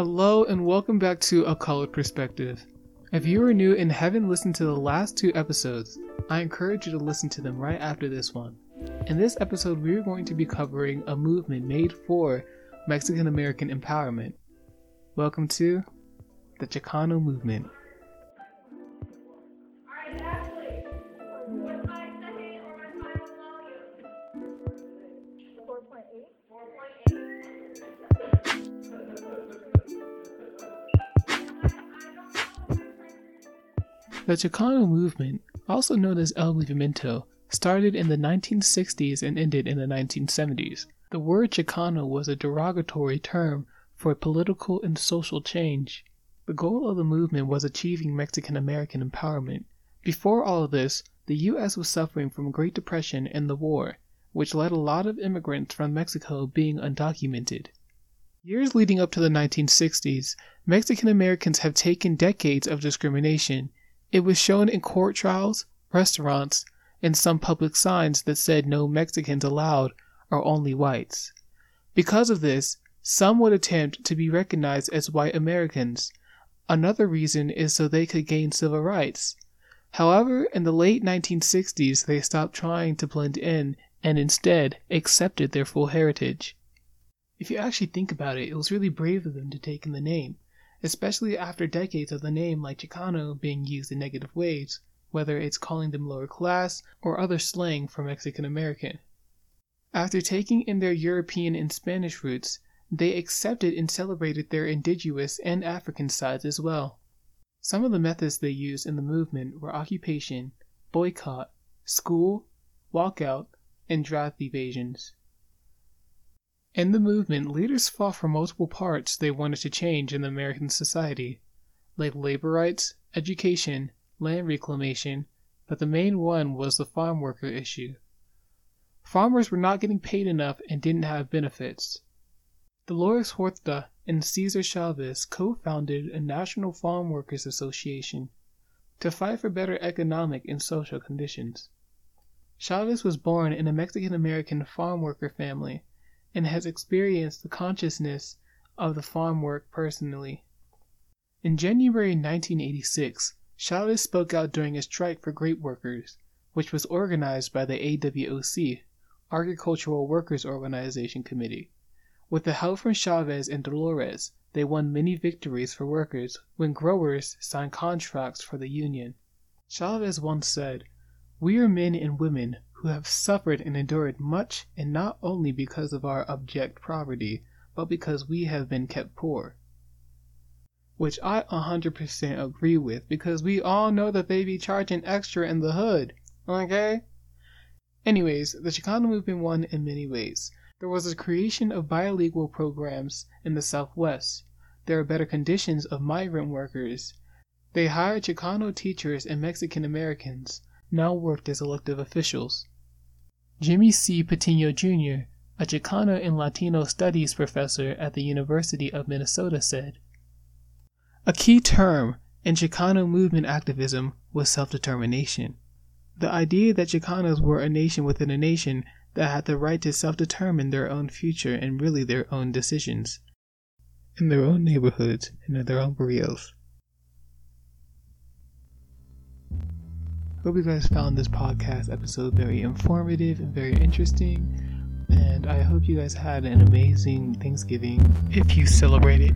Hello and welcome back to A Colored Perspective. If you are new and haven't listened to the last two episodes, I encourage you to listen to them right after this one. In this episode, we are going to be covering a movement made for Mexican American empowerment. Welcome to the Chicano movement. The Chicano movement, also known as El Movimiento, started in the 1960s and ended in the 1970s. The word Chicano was a derogatory term for political and social change. The goal of the movement was achieving Mexican American empowerment. Before all of this, the U.S. was suffering from Great Depression and the war, which led a lot of immigrants from Mexico being undocumented. Years leading up to the 1960s, Mexican Americans have taken decades of discrimination it was shown in court trials, restaurants, and some public signs that said no Mexicans allowed or only whites. Because of this, some would attempt to be recognized as white Americans. Another reason is so they could gain civil rights. However, in the late 1960s, they stopped trying to blend in and instead accepted their full heritage. If you actually think about it, it was really brave of them to take in the name especially after decades of the name like Chicano being used in negative ways, whether it's calling them lower class or other slang for Mexican American. After taking in their European and Spanish roots, they accepted and celebrated their indigenous and African sides as well. Some of the methods they used in the movement were occupation, boycott, school, walkout, and draft evasions. In the movement, leaders fought for multiple parts they wanted to change in American society, like labor rights, education, land reclamation, but the main one was the farm worker issue. Farmers were not getting paid enough and didn't have benefits. Dolores Huerta and Cesar Chavez co founded a National Farm Workers Association to fight for better economic and social conditions. Chavez was born in a Mexican American farm worker family and has experienced the consciousness of the farm work personally. In January 1986, Chavez spoke out during a strike for grape workers, which was organized by the AWOC, Agricultural Workers Organization Committee. With the help from Chavez and Dolores, they won many victories for workers when growers signed contracts for the union. Chavez once said, We are men and women who have suffered and endured much, and not only because of our abject poverty, but because we have been kept poor. Which I 100% agree with because we all know that they be charging extra in the hood, okay? Anyways, the Chicano movement won in many ways. There was a creation of bilingual programs in the Southwest. There are better conditions of migrant workers. They hired Chicano teachers and Mexican Americans now worked as elective officials. Jimmy C. Patino Jr., a Chicano and Latino studies professor at the University of Minnesota, said A key term in Chicano movement activism was self determination. The idea that Chicanos were a nation within a nation that had the right to self determine their own future and really their own decisions in their own neighborhoods and in their own barrios. Hope you guys found this podcast episode very informative and very interesting. And I hope you guys had an amazing Thanksgiving if you celebrate it.